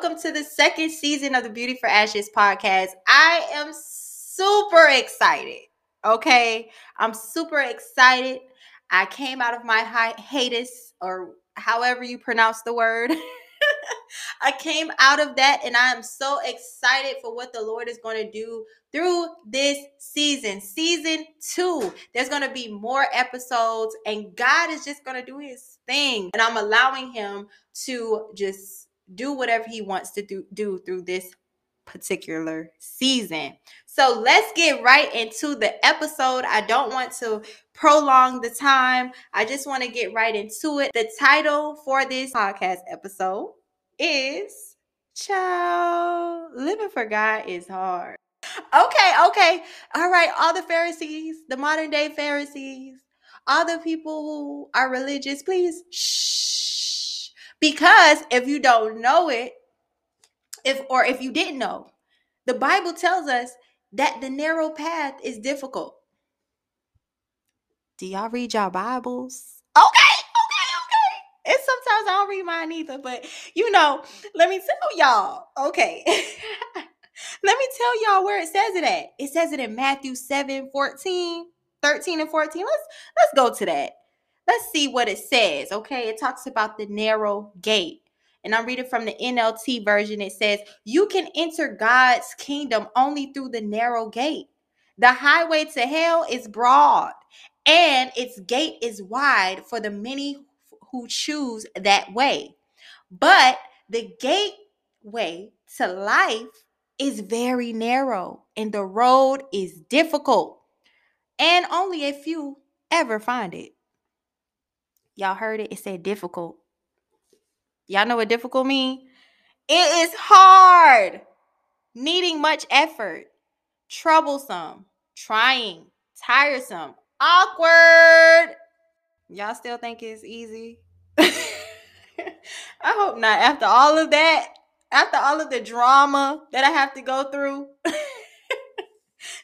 welcome to the second season of the Beauty for Ashes podcast. I am super excited. Okay, I'm super excited. I came out of my hiatus, or however you pronounce the word. I came out of that and I am so excited for what the Lord is going to do through this season. Season two, there's going to be more episodes and God is just going to do his thing. And I'm allowing him to just do whatever he wants to do, do through this particular season. So let's get right into the episode. I don't want to prolong the time. I just want to get right into it. The title for this podcast episode is Chilleee. Living for God is hard. Okay, okay. All right. All the Pharisees, the modern day Pharisees, all the people who are religious, please shh. Because if you don't know it, if or if you didn't know, the Bible tells us that the narrow path is difficult. Do y'all read y'all Bibles? Okay, okay, okay. and sometimes I don't read mine either, but you know, let me tell y'all. Okay. let me tell y'all where it says it at. It says it in Matthew 7 14, 13 and 14. Let's let's go to that. Let's see what it says. Okay. It talks about the narrow gate. And I'm reading from the NLT version. It says, You can enter God's kingdom only through the narrow gate. The highway to hell is broad, and its gate is wide for the many who choose that way. But the gateway to life is very narrow and the road is difficult, and only a few ever find it. Y'all heard it? It said difficult. Y'all know what difficult mean? It is hard, needing much effort, troublesome, trying, tiresome, awkward, Y'all still think it's easy? I hope not. After all of that, after all of the drama that I have to go through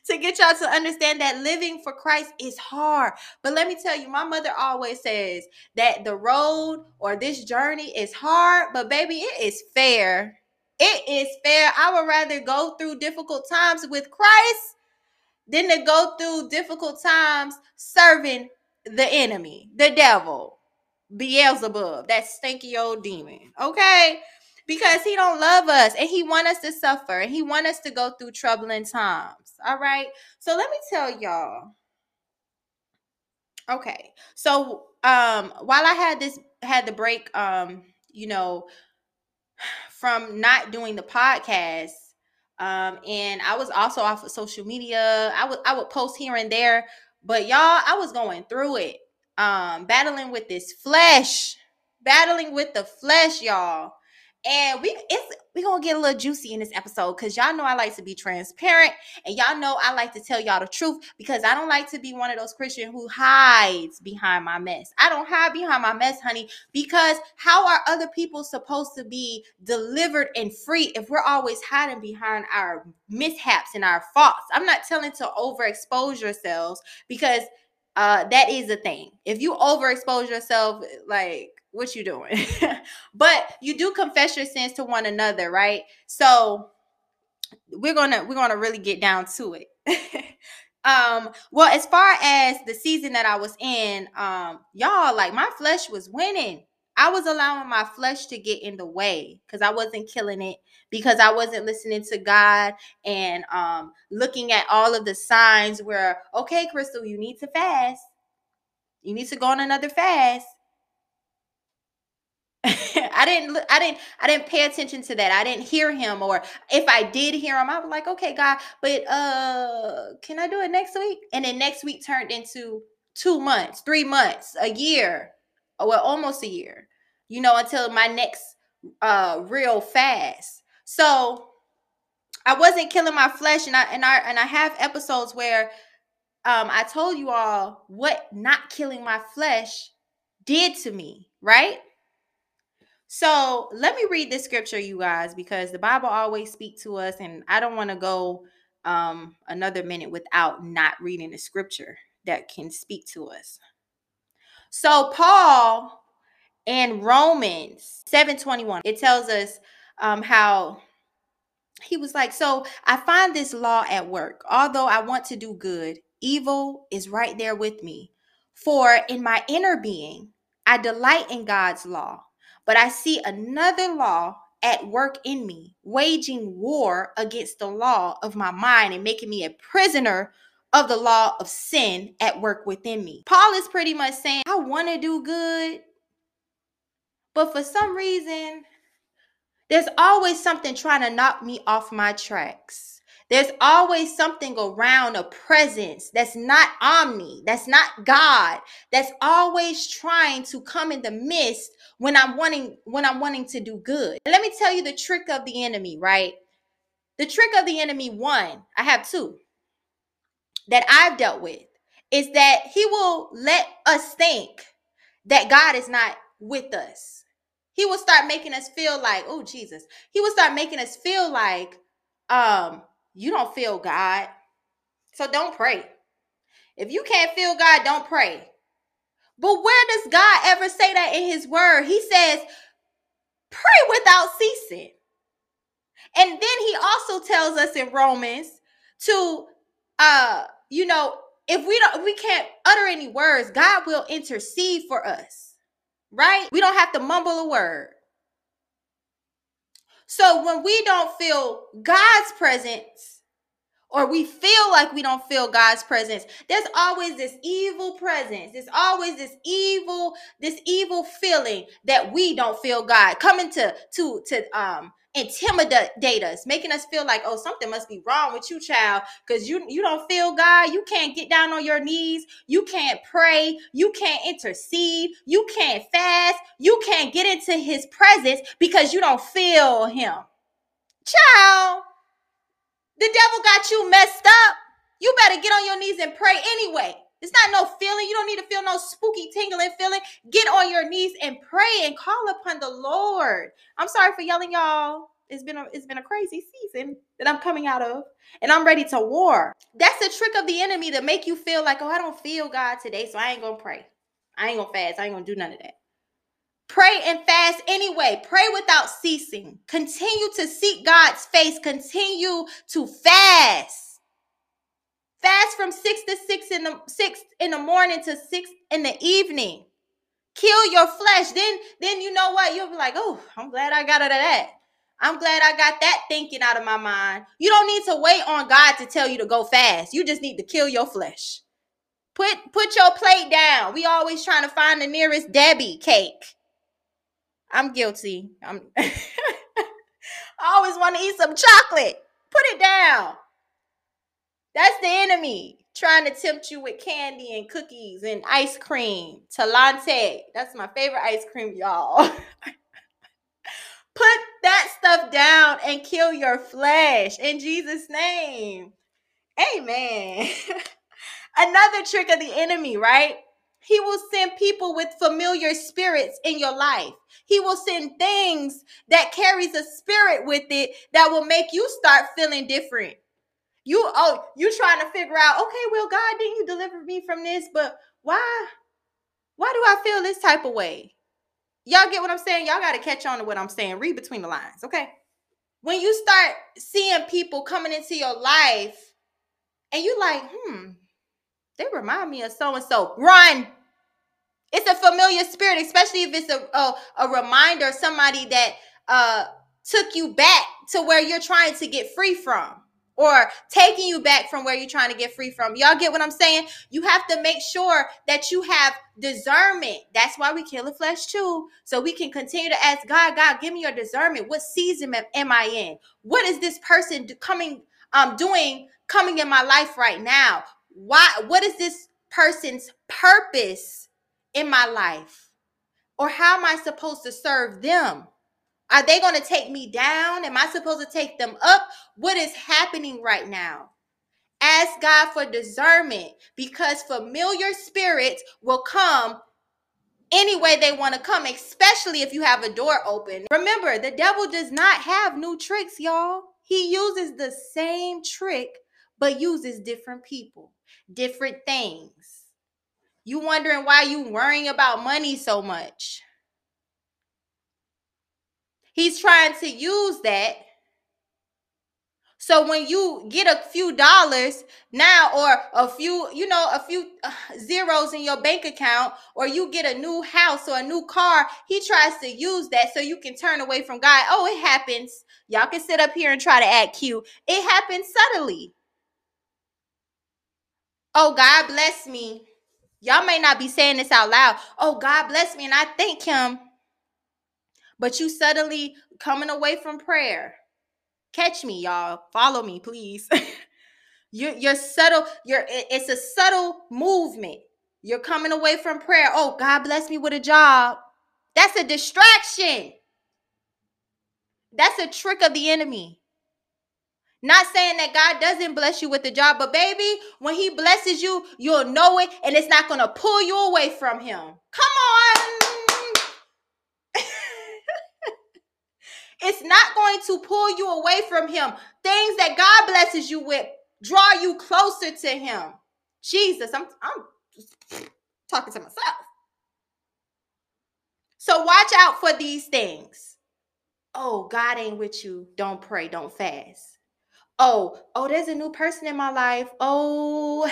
to get y'all to understand that living for Christ is hard. But let me tell you, my mother always says that the road or this journey is hard, but baby, it is fair. It is fair. I would rather go through difficult times with Christ than to go through difficult times serving the enemy, the devil, Beelzebub, that stinky old demon. Okay? Because he don't love us and he want us to suffer and he want us to go through troubling times. All right? So let me tell y'all. Okay. So um while I had this had the break um you know from not doing the podcast um and I was also off of social media. I would I would post here and there but y'all, I was going through it, um, battling with this flesh, battling with the flesh, y'all. And we it's we gonna get a little juicy in this episode because y'all know I like to be transparent and y'all know I like to tell y'all the truth because I don't like to be one of those Christians who hides behind my mess. I don't hide behind my mess, honey, because how are other people supposed to be delivered and free if we're always hiding behind our mishaps and our faults? I'm not telling to overexpose yourselves because uh that is a thing. If you overexpose yourself, like what you doing? but you do confess your sins to one another, right? So we're gonna we're gonna really get down to it. um, well, as far as the season that I was in, um, y'all, like my flesh was winning. I was allowing my flesh to get in the way because I wasn't killing it because I wasn't listening to God and um looking at all of the signs where okay, Christal, you need to fast. You need to go on another fast. I didn't I didn't I didn't pay attention to that. I didn't hear him or if I did hear him I was like, "Okay, God, but uh can I do it next week?" And then next week turned into 2 months, 3 months, a year, well almost a year. You know, until my next uh real fast. So I wasn't killing my flesh and I and I and I have episodes where um I told you all what not killing my flesh did to me, right? So let me read this scripture, you guys, because the Bible always speak to us, and I don't want to go um, another minute without not reading the scripture that can speak to us. So Paul in Romans 7:21, it tells us um, how he was like, So I find this law at work. Although I want to do good, evil is right there with me. For in my inner being, I delight in God's law, but I see another law at work in me, waging war against the law of my mind and making me a prisoner of the law of sin at work within me. Paul is pretty much saying, I want to do good, but for some reason, there's always something trying to knock me off my tracks. There's always something around a presence that's not omni, that's not God, that's always trying to come in the midst when I'm wanting when I'm wanting to do good. let me tell you the trick of the enemy, right? The trick of the enemy one, I have two that I've dealt with is that he will let us think that God is not with us. He will start making us feel like, oh Jesus. He will start making us feel like um you don't feel God. So don't pray. If you can't feel God, don't pray. But where does God ever say that in his word? He says, pray without ceasing. And then he also tells us in Romans to uh you know, if we don't we can't utter any words, God will intercede for us. Right? We don't have to mumble a word. So when we don't feel God's presence, or we feel like we don't feel God's presence. There's always this evil presence. There's always this evil, this evil feeling that we don't feel God coming to to to um intimidate us, making us feel like, oh, something must be wrong with you, child, because you you don't feel God. You can't get down on your knees. You can't pray. You can't intercede. You can't fast. You can't get into His presence because you don't feel Him, child. The devil got you messed up. You better get on your knees and pray anyway. It's not no feeling. You don't need to feel no spooky tingling feeling. Get on your knees and pray and call upon the Lord. I'm sorry for yelling, y'all. It's been a it's been a crazy season that I'm coming out of, and I'm ready to war. That's the trick of the enemy to make you feel like, oh, I don't feel God today, so I ain't gonna pray. I ain't gonna fast. I ain't gonna do none of that. Pray and fast anyway. Pray without ceasing. Continue to seek God's face. Continue to fast. Fast from six to six in the six in the morning to six in the evening. Kill your flesh. Then, then you know what? You'll be like, oh, I'm glad I got out of that. I'm glad I got that thinking out of my mind. You don't need to wait on God to tell you to go fast. You just need to kill your flesh. Put put your plate down. We always trying to find the nearest Debbie cake. I'm guilty. I'm I always want to eat some chocolate. Put it down. That's the enemy trying to tempt you with candy and cookies and ice cream. Talenti. That's my favorite ice cream, y'all. Put that stuff down and kill your flesh in Jesus' name. Amen. Another trick of the enemy, right? He will send people with familiar spirits in your life. He will send things that carries a spirit with it that will make you start feeling different. You oh, you trying to figure out, okay, well, God, didn't you deliver me from this? But why? Why do I feel this type of way? Y'all get what I'm saying? Y'all got to catch on to what I'm saying. Read between the lines, okay? When you start seeing people coming into your life and you like, hmm, they remind me of so and so. Run. It's a familiar spirit, especially if it's a, a, a reminder, somebody that uh, took you back to where you're trying to get free from or taking you back from where you're trying to get free from. Y'all get what I'm saying? You have to make sure that you have discernment. That's why we kill the flesh too. So we can continue to ask God, God, give me your discernment. What season am I in? What is this person coming um doing coming in my life right now? Why what is this person's purpose in my life? Or how am I supposed to serve them? Are they going to take me down? Am I supposed to take them up? What is happening right now? Ask God for discernment because familiar spirits will come any way they want to come, especially if you have a door open. Remember, the devil does not have new tricks, y'all. He uses the same trick, but uses different people, different things. You wondering why you worrying about money so much? He's trying to use that. So when you get a few dollars now or a few, you know, a few uh, zeros in your bank account or you get a new house or a new car, he tries to use that so you can turn away from God. Oh, it happens. Y'all can sit up here and try to act cute. It happens subtly. Oh, God bless me. Y'all may not be saying this out loud. Oh, God bless me. And I thank him. But you suddenly coming away from prayer. Catch me, y'all. Follow me, please. you're, you're subtle. You're it's a subtle movement. You're coming away from prayer. Oh, God bless me with a job. That's a distraction. That's a trick of the enemy. Not saying that God doesn't bless you with the job, but baby, when He blesses you, you'll know it and it's not going to pull you away from Him. Come on. It's not going to pull you away from Him. Things that God blesses you with draw you closer to Him. Jesus, I'm, I'm talking to myself. So watch out for these things. Oh, God ain't with you. Don't pray, don't fast oh oh there's a new person in my life oh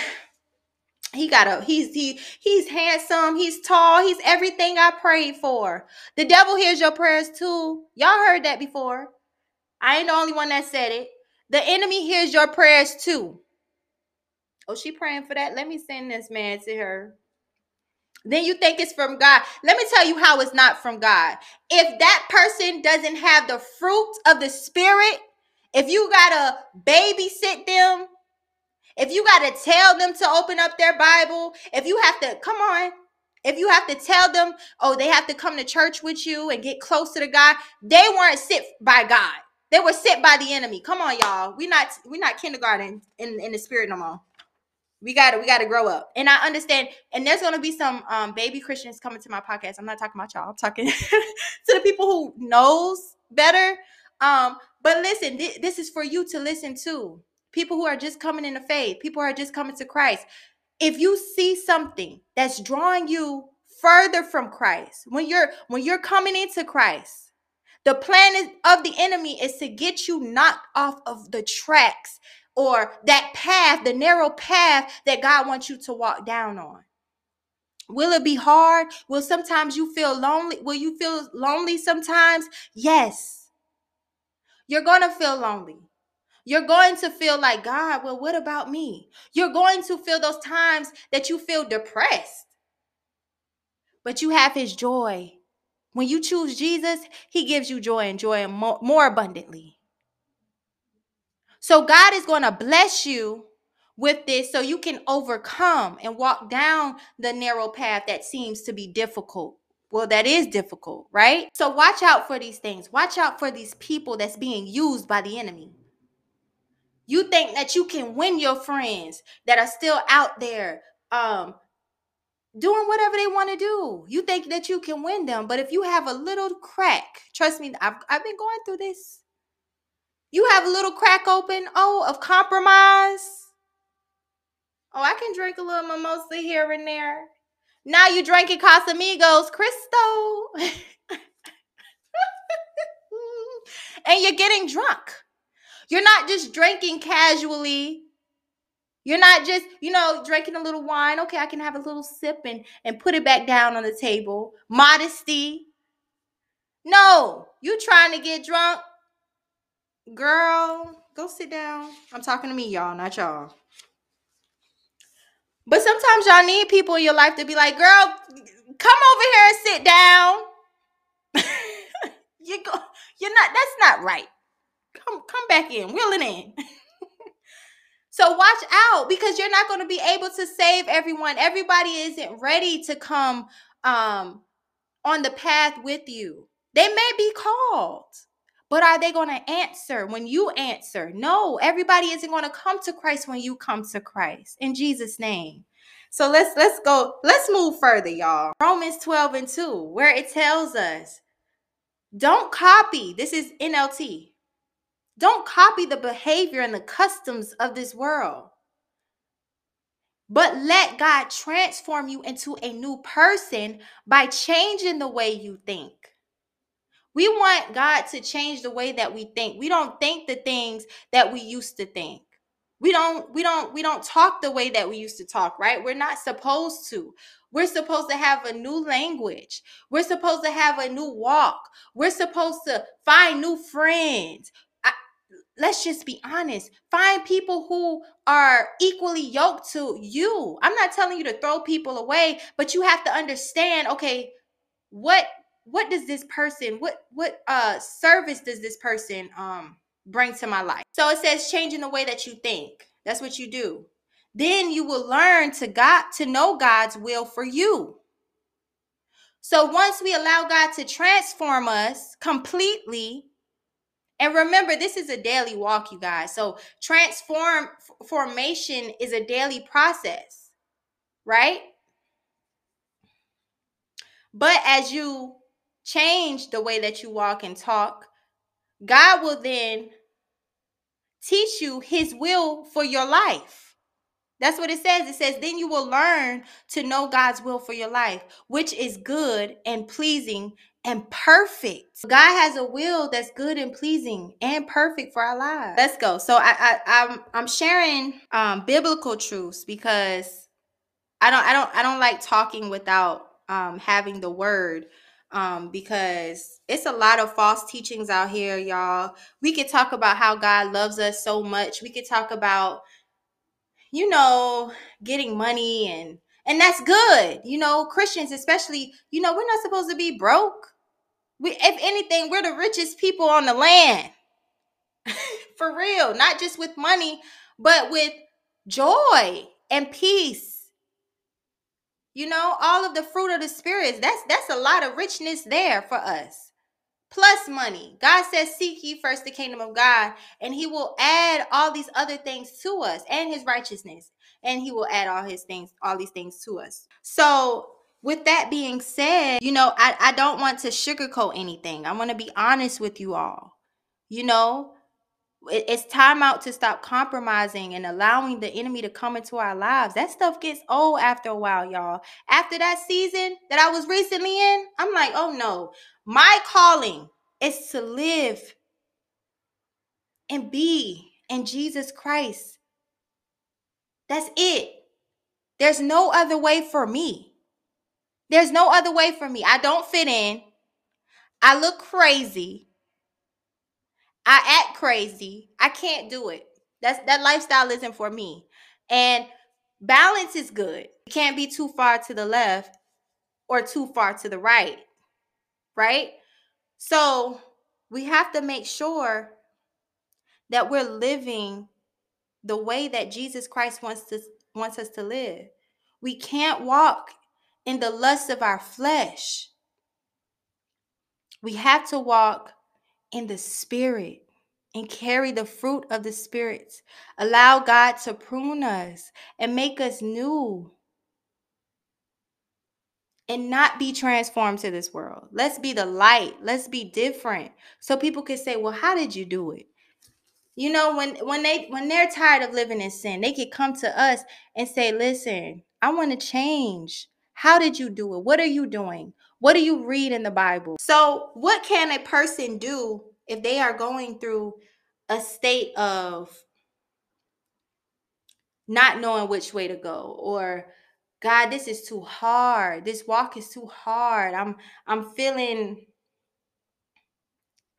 he got a he's he he's handsome he's tall he's everything i prayed for. The devil hears your prayers too. Y'all heard that before. I ain't the only one that said it. The enemy hears your prayers too. Oh she praying for that? Let me send this man to her. Then you think it's from God. Let me tell you how it's not from God. If that person doesn't have the fruit of the Spirit, if you gotta babysit them, if you gotta tell them to open up their Bible, if you have to, come on, if you have to tell them, oh, they have to come to church with you and get closer to God, they weren't sent by God. They were sent by the enemy. Come on, y'all. We not we not kindergarten in, in the spirit no more. We gotta we gotta grow up. And I understand, and there's gonna be some um baby Christians coming to my podcast. I'm not talking about y'all, I'm talking to the people who knows better. Um, but listen, th- this is for you to listen to. People who are just coming into faith, people who are just coming to Christ. If you see something that's drawing you further from Christ, when you're when you're coming into Christ, the plan of the enemy is to get you knocked off of the tracks or that path, the narrow path that God wants you to walk down on. Will it be hard? Will sometimes you feel lonely? Will you feel lonely sometimes? Yes. You're going to feel lonely. You're going to feel like, God, well, what about me? You're going to feel those times that you feel depressed. But you have his joy. When you choose Jesus, he gives you joy and joy more, abundantly. So God is going to bless you with this so you can overcome and walk down the narrow path that seems to be difficult well, that is difficult, right? So watch out for these things. Watch out for these people that's being used by the enemy. You think that you can win your friends that are still out there um doing whatever they want to do. You think that you can win them, but if you have a little crack, trust me, I've I've been going through this. You have a little crack open, oh, of compromise. Oh, I can drink a little mimosa here and there. Now you drinking Casamigos, Cristo. and you're getting drunk. You're not just drinking casually. You're not just, you know, drinking a little wine. Okay, I can have a little sip and, and put it back down on the table. Modesty. No, you trying to get drunk. Girl, go sit down. I'm talking to me, y'all, not y'all. But sometimes y'all need people in your life to be like, girl, come over here and sit down. you go, you're not, that's not right. Come, come back in, wheel it in. so watch out because you're not going to be able to save everyone. Everybody isn't ready to come um on the path with you. They may be called. But are they going to answer when you answer? No, everybody isn't going to come to Christ when you come to Christ. In Jesus name. So let's let's go let's move further y'all. Romans 12 and 2 where it tells us don't copy. This is NLT. Don't copy the behavior and the customs of this world. But let God transform you into a new person by changing the way you think. We want God to change the way that we think. We don't think the things that we used to think. We don't we don't we don't talk the way that we used to talk, right? We're not supposed to. We're supposed to have a new language. We're supposed to have a new walk. We're supposed to find new friends. Let's just be honest. Find people who are equally yoked to you. I'm not telling you to throw people away, but you have to understand, okay, what what does this person what what uh service does this person um bring to my life so it says changing the way that you think that's what you do then you will learn to god to know god's will for you so once we allow god to transform us completely and remember this is a daily walk you guys so transform formation is a daily process right but as you change the way that you walk and talk, God will then teach you his will for your life. That's what it says. It says, then you will learn to know God's will for your life, which is good and pleasing and perfect. God has a will that's good and pleasing and perfect for our lives. Let's go. So I, I I'm I'm sharing um biblical truths because I don't I don't I don't like talking without um having the word um, because it's a lot of false teachings out here, y'all. We could talk about how God loves us so much. We could talk about, you know, getting money and and that's good. You know, Christians especially, you know, we're not supposed to be broke. We if anything, we're the richest people on the land. For real, not just with money, but with joy and peace you know, all of the fruit of the spirits. That's that's a lot of richness there for us. Plus money. God says, Seek ye first the kingdom of God, and he will add all these other things to us and his righteousness. And he will add all his things, all these things to us. So with that being said, you know, I, I don't want to sugarcoat anything. I want to be honest with you all. You know, it's time out to stop compromising and allowing the enemy to come into our lives. That stuff gets old after a while, y'all. After that season that I was recently in, I'm like, oh no, my calling is to live and be in Jesus Christ. That's it. There's no other way for me. There's no other way for me. I don't fit in. I look crazy. I act crazy. I can't do it. That's that lifestyle isn't for me. And balance is good. You can't be too far to the left or too far to the right. Right? So, we have to make sure that we're living the way that Jesus Christ wants to wants us to live. We can't walk in the lust of our flesh. We have to walk in the spirit and carry the fruit of the spirits. Allow God to prune us and make us new and not be transformed to this world. Let's be the light. Let's be different. So people can say, "Well, how did you do it?" You know, when when they when they're tired of living in sin, they can come to us and say, "Listen, I want to change. How did you do it? What are you doing? What do you read in the Bible?" So, what can a person do if they are going through a state of not knowing which way to go or God, this is too hard. This walk is too hard. I'm I'm feeling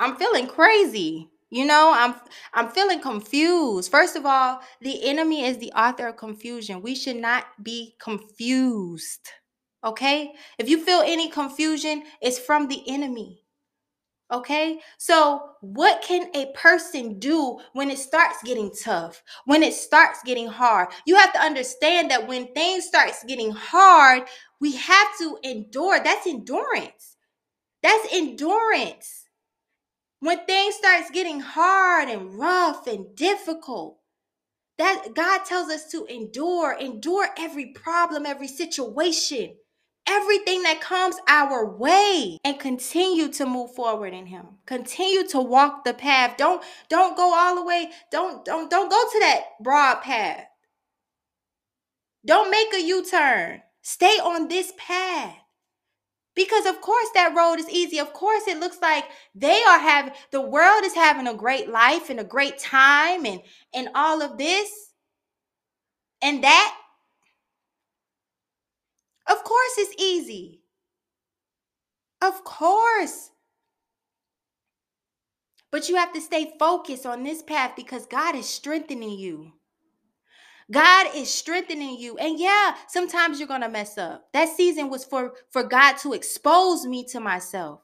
I'm feeling crazy. You know, I'm I'm feeling confused. First of all, the enemy is the author of confusion. We should not be confused. Okay? If you feel any confusion, it's from the enemy. Okay, so what can a person do when it starts getting tough, when it starts getting hard? You have to understand that when things starts getting hard, we have to endure. That's endurance. That's endurance. When things starts getting hard and rough and difficult, that God tells us to endure, endure every problem, every situation everything that comes our way and continue to move forward in him. Continue to walk the path. Don't don't go all the way. Don't don't don't go to that broad path. Don't make a u-turn. Stay on this path. Because of course that road is easy. Of course it looks like they are having the world is having a great life and a great time and and all of this. And that. Of course it's easy. Of course. But you have to stay focused on this path because God is strengthening you. God is strengthening you. And yeah, sometimes you're going to mess up. That season was for for God to expose me to myself.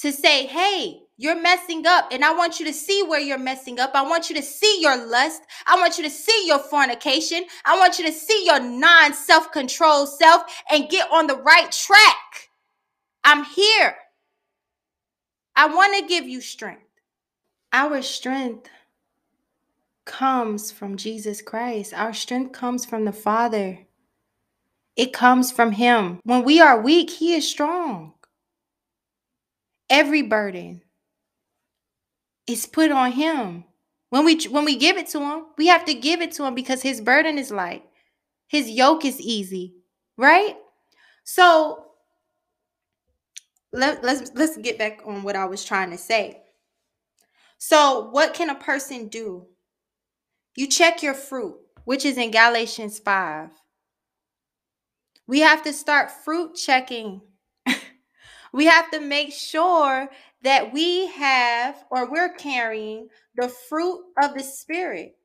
To say, "Hey, you're messing up and I want you to see where you're messing up. I want you to see your lust. I want you to see your fornication. I want you to see your non-self-control self and get on the right track. I'm here. I want to give you strength. Our strength comes from Jesus Christ. Our strength comes from the Father. It comes from Him. When we are weak, He is strong. Every burden is put on Him. When we when we give it to Him, we have to give it to Him because His burden is light. His yoke is easy, right? So let, let's let's get back on what I was trying to say. So, what can a person do you check your fruit, which is in Galatians 5. We have to start fruit checking. We have to make sure that we have or we're carrying the fruit of the Spirit.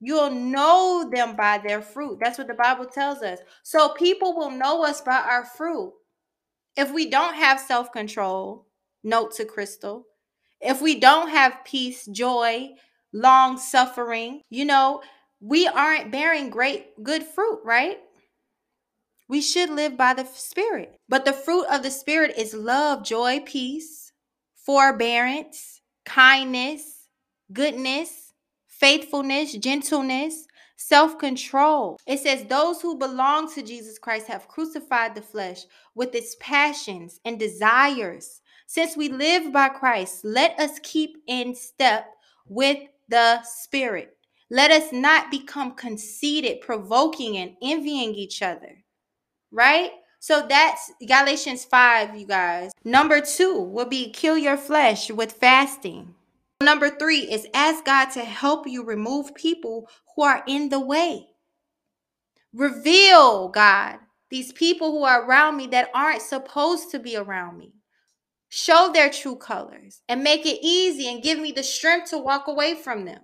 You'll know them by their fruit. That's what the Bible tells us. So people will know us by our fruit. If we don't have self control, note to Christal, if we don't have peace, joy, long suffering. You know, we aren't bearing great, good fruit, right? We should live by the Spirit. But the fruit of the Spirit is love, joy, peace, forbearance, kindness, goodness, faithfulness, gentleness, self control. It says, Those who belong to Jesus Christ have crucified the flesh with its passions and desires. Since we live by Christ, let us keep in step with the Spirit. Let us not become conceited, provoking, and envying each other. Right? So that's Galatians 5, you guys. Number two will be kill your flesh with fasting. Number three is ask God to help you remove people who are in the way. Reveal, God, these people who are around me that aren't supposed to be around me show their true colors and make it easy and give me the strength to walk away from them.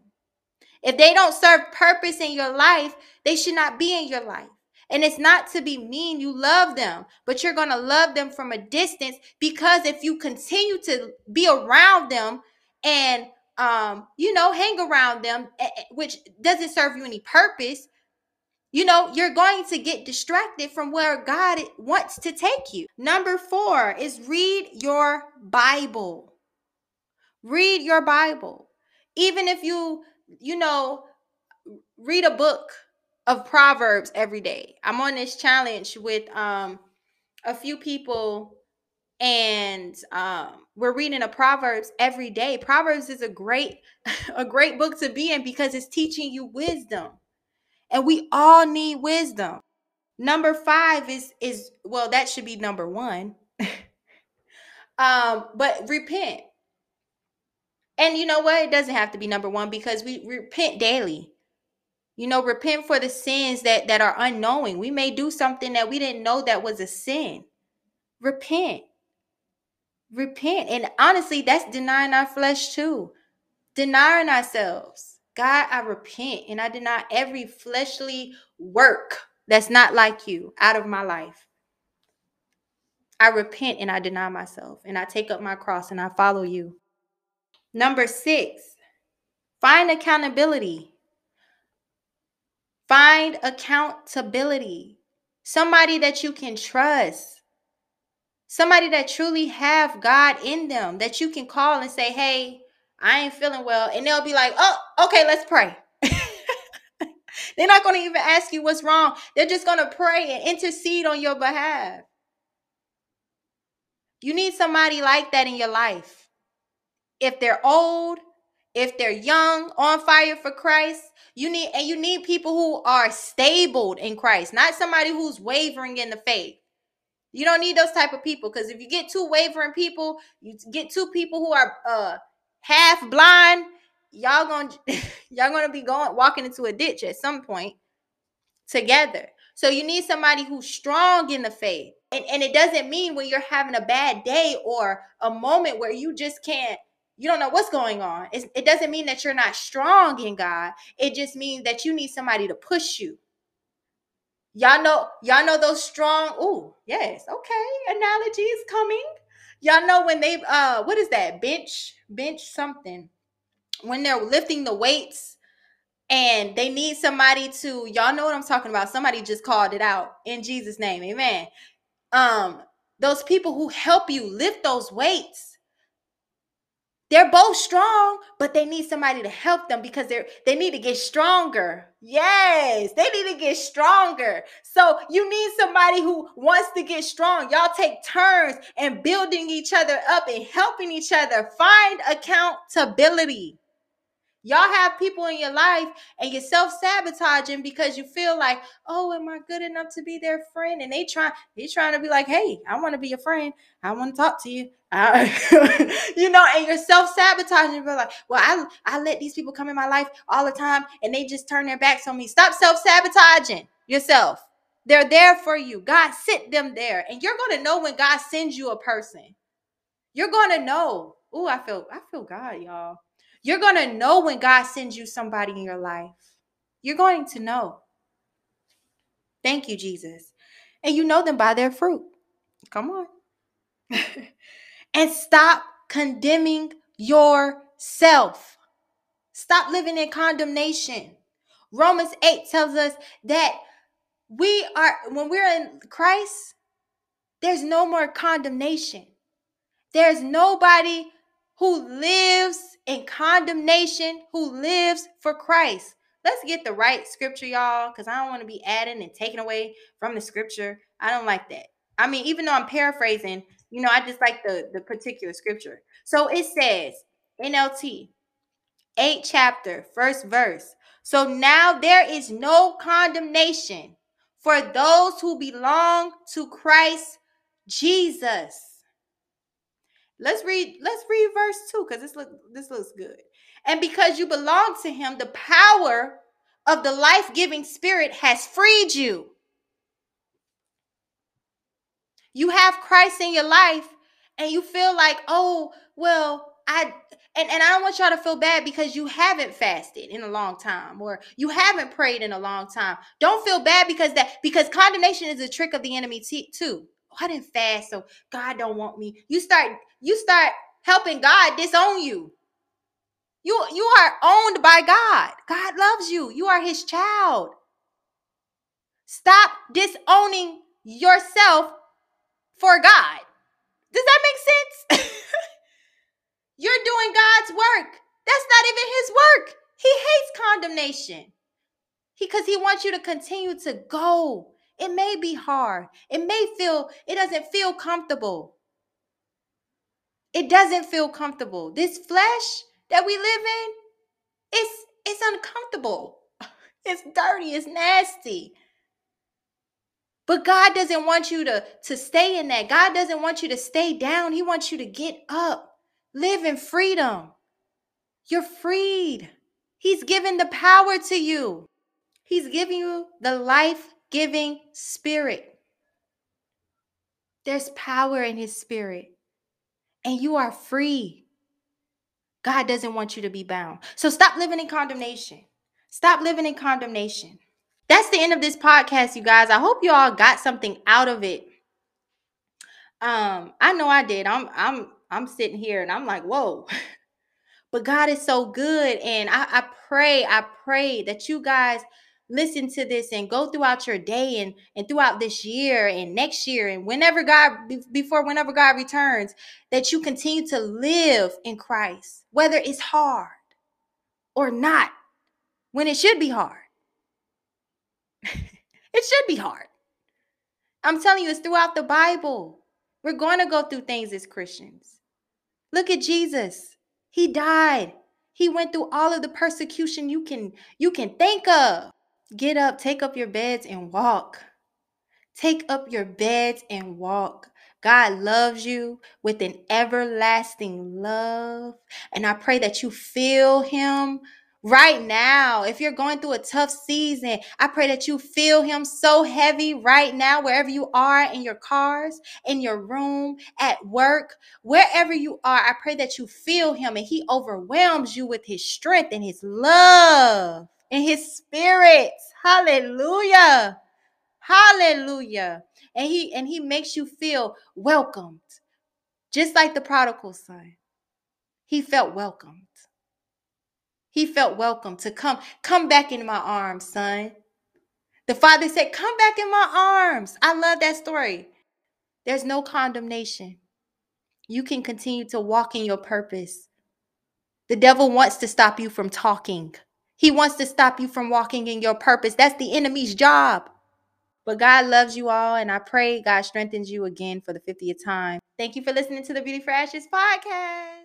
If they don't serve purpose in your life, they should not be in your life. And it's not to be mean, you love them, but you're going to love them from a distance because if you continue to be around them and um you know hang around them eh, eh, which doesn't serve you any purpose you know, you're going to get distracted from where God wants to take you. Number four is read your Bible. Read your Bible. Even if you, you know, read a book of Proverbs every day. I'm on this challenge with um a few people and um we're reading a proverbs every day proverbs is a great a great book to be in because it's teaching you wisdom and we all need wisdom. Number 5 is is well that should be number 1. um but repent. And you know what? It doesn't have to be number 1 because we repent daily. You know, repent for the sins that that are unknowing. We may do something that we didn't know that was a sin. Repent. Repent. And honestly, that's denying our flesh too. Denying ourselves. God, I repent and I deny every fleshly work that's not like you out of my life. I repent and I deny myself and I take up my cross and I follow you. Number six, find accountability. Find accountability. Somebody that you can trust. Somebody that truly have God in them that you can call and say, "Hey, I ain't feeling well. And they'll be like, oh, okay, let's pray. They're not going to even ask you what's wrong. They're just going to pray and intercede on your behalf. You need somebody like that in your life. If they're old, if they're young, on fire for Christ, you need and you need people who are stable in Christ, not somebody who's wavering in the faith. You don't need those type of people because if you get two wavering people, you get two people who are uh half blind, y'all gonna y'all gonna be going walking into a ditch at some point together. So you need somebody who's strong in the faith. And, and it doesn't mean when you're having a bad day or a moment where you just can't you don't know what's going on. It's, it doesn't mean that you're not strong in God. It just means that you need somebody to push you. Y'all know, y'all know those strong. Oh, yes, okay. Analogies coming. Y'all know when they uh what is that? Bench, bench something. When they're lifting the weights and they need somebody to y'all know what I'm talking about. Somebody just called it out in Jesus' name. Amen. Um, those people who help you lift those weights they're both strong, but they need somebody to help them because they're they need to get stronger. Yes, they need to get stronger. So you need somebody who wants to get strong. Y'all take turns and building each other up and helping each other find accountability. Y'all have people in your life and you're self-sabotaging because you feel like, oh, am I good enough to be their friend? And they try, they trying to be like, hey, I want to be your friend. I want to talk to you. Uh, you know, and you're self-sabotaging. You're like, well, I I let these people come in my life all the time and they just turn their backs on me. Stop self-sabotaging yourself. They're there for you. God sent them there. And you're to know when God sends you a person. You're to know. Oh, I feel I feel God, y'all. You're going to know when God sends you somebody in your life. You're going to know. Thank you, Jesus. And you know them by their fruit. Come on. and stop condemning yourself. Stop living in condemnation. Romans 8 tells us that we are, when we're in Christ, there's no more condemnation. There's nobody who lives in condemnation, who lives for Christ. Let's get the right scripture, y'all, because I don't want to be adding and taking away from the scripture. I don't like that. I mean, even though I'm paraphrasing, you know, I just like the, the particular scripture. So it says, NLT, 8 chapter, first verse. So now there is no condemnation for those who belong to Christ Jesus. Let's read, let's read verse 2 because this look this looks good. And because you belong to him, the power of the life-giving spirit has freed you. You have Christ in your life and you feel like, oh, well, I and, and I don't want y'all to feel bad because you haven't fasted in a long time or you haven't prayed in a long time. Don't feel bad because that because condemnation is a trick of the enemy t- too. Oh, I didn't fast, so God don't want me. You start you start helping God disown you. You you are owned by God. God loves you. You are his child. Stop disowning yourself for God. Does that make sense? You're doing God's work. That's not even his work. He hates condemnation. Because he, he wants you to continue to go. It may be hard. It may feel, it doesn't feel comfortable. It doesn't feel comfortable. This flesh that we live in, it's it's uncomfortable. It's dirty, it's nasty. But God doesn't want you to, to stay in that. God doesn't want you to stay down. He wants you to get up, live in freedom. You're freed. He's given the power to you, He's giving you the life giving spirit. There's power in His spirit, and you are free. God doesn't want you to be bound. So stop living in condemnation. Stop living in condemnation that's the end of this podcast, you guys. I hope you all got something out of it. Um, I know I did. I'm I'm I'm sitting here and I'm like, whoa. but God is so good. And I, I pray, I pray that you guys listen to this and go throughout your day and and throughout this year and next year and whenever God before whenever God returns that you continue to live in Christ whether it's hard or not when it should be hard it should be hard. I'm telling you, it's throughout the Bible. We're going to go through things as Christians. Look at Jesus. He died. He went through all of the persecution you can you can think of. Get up, take up your beds and walk. Take up your beds and walk. God loves you with an everlasting love. And I pray that you feel Him right now. If you're going through a tough season, I pray that you feel Him so heavy right now, wherever you are in your cars, in your room, at work, wherever you are. I pray that you feel Him and He overwhelms you with His strength and His love and His spirit. Hallelujah. Hallelujah. And he and he makes you feel welcomed. Just like the prodigal son. He felt welcomed. He felt welcome to come come back in my arms, son. The father said, "Come back in my arms." I love that story. There's no condemnation. You can continue to walk in your purpose. The devil wants to stop you from talking. He wants to stop you from walking in your purpose. That's the enemy's job. But God loves you all, and I pray God strengthens you again for the 50th time. Thank you for listening to the Beauty for Ashes podcast.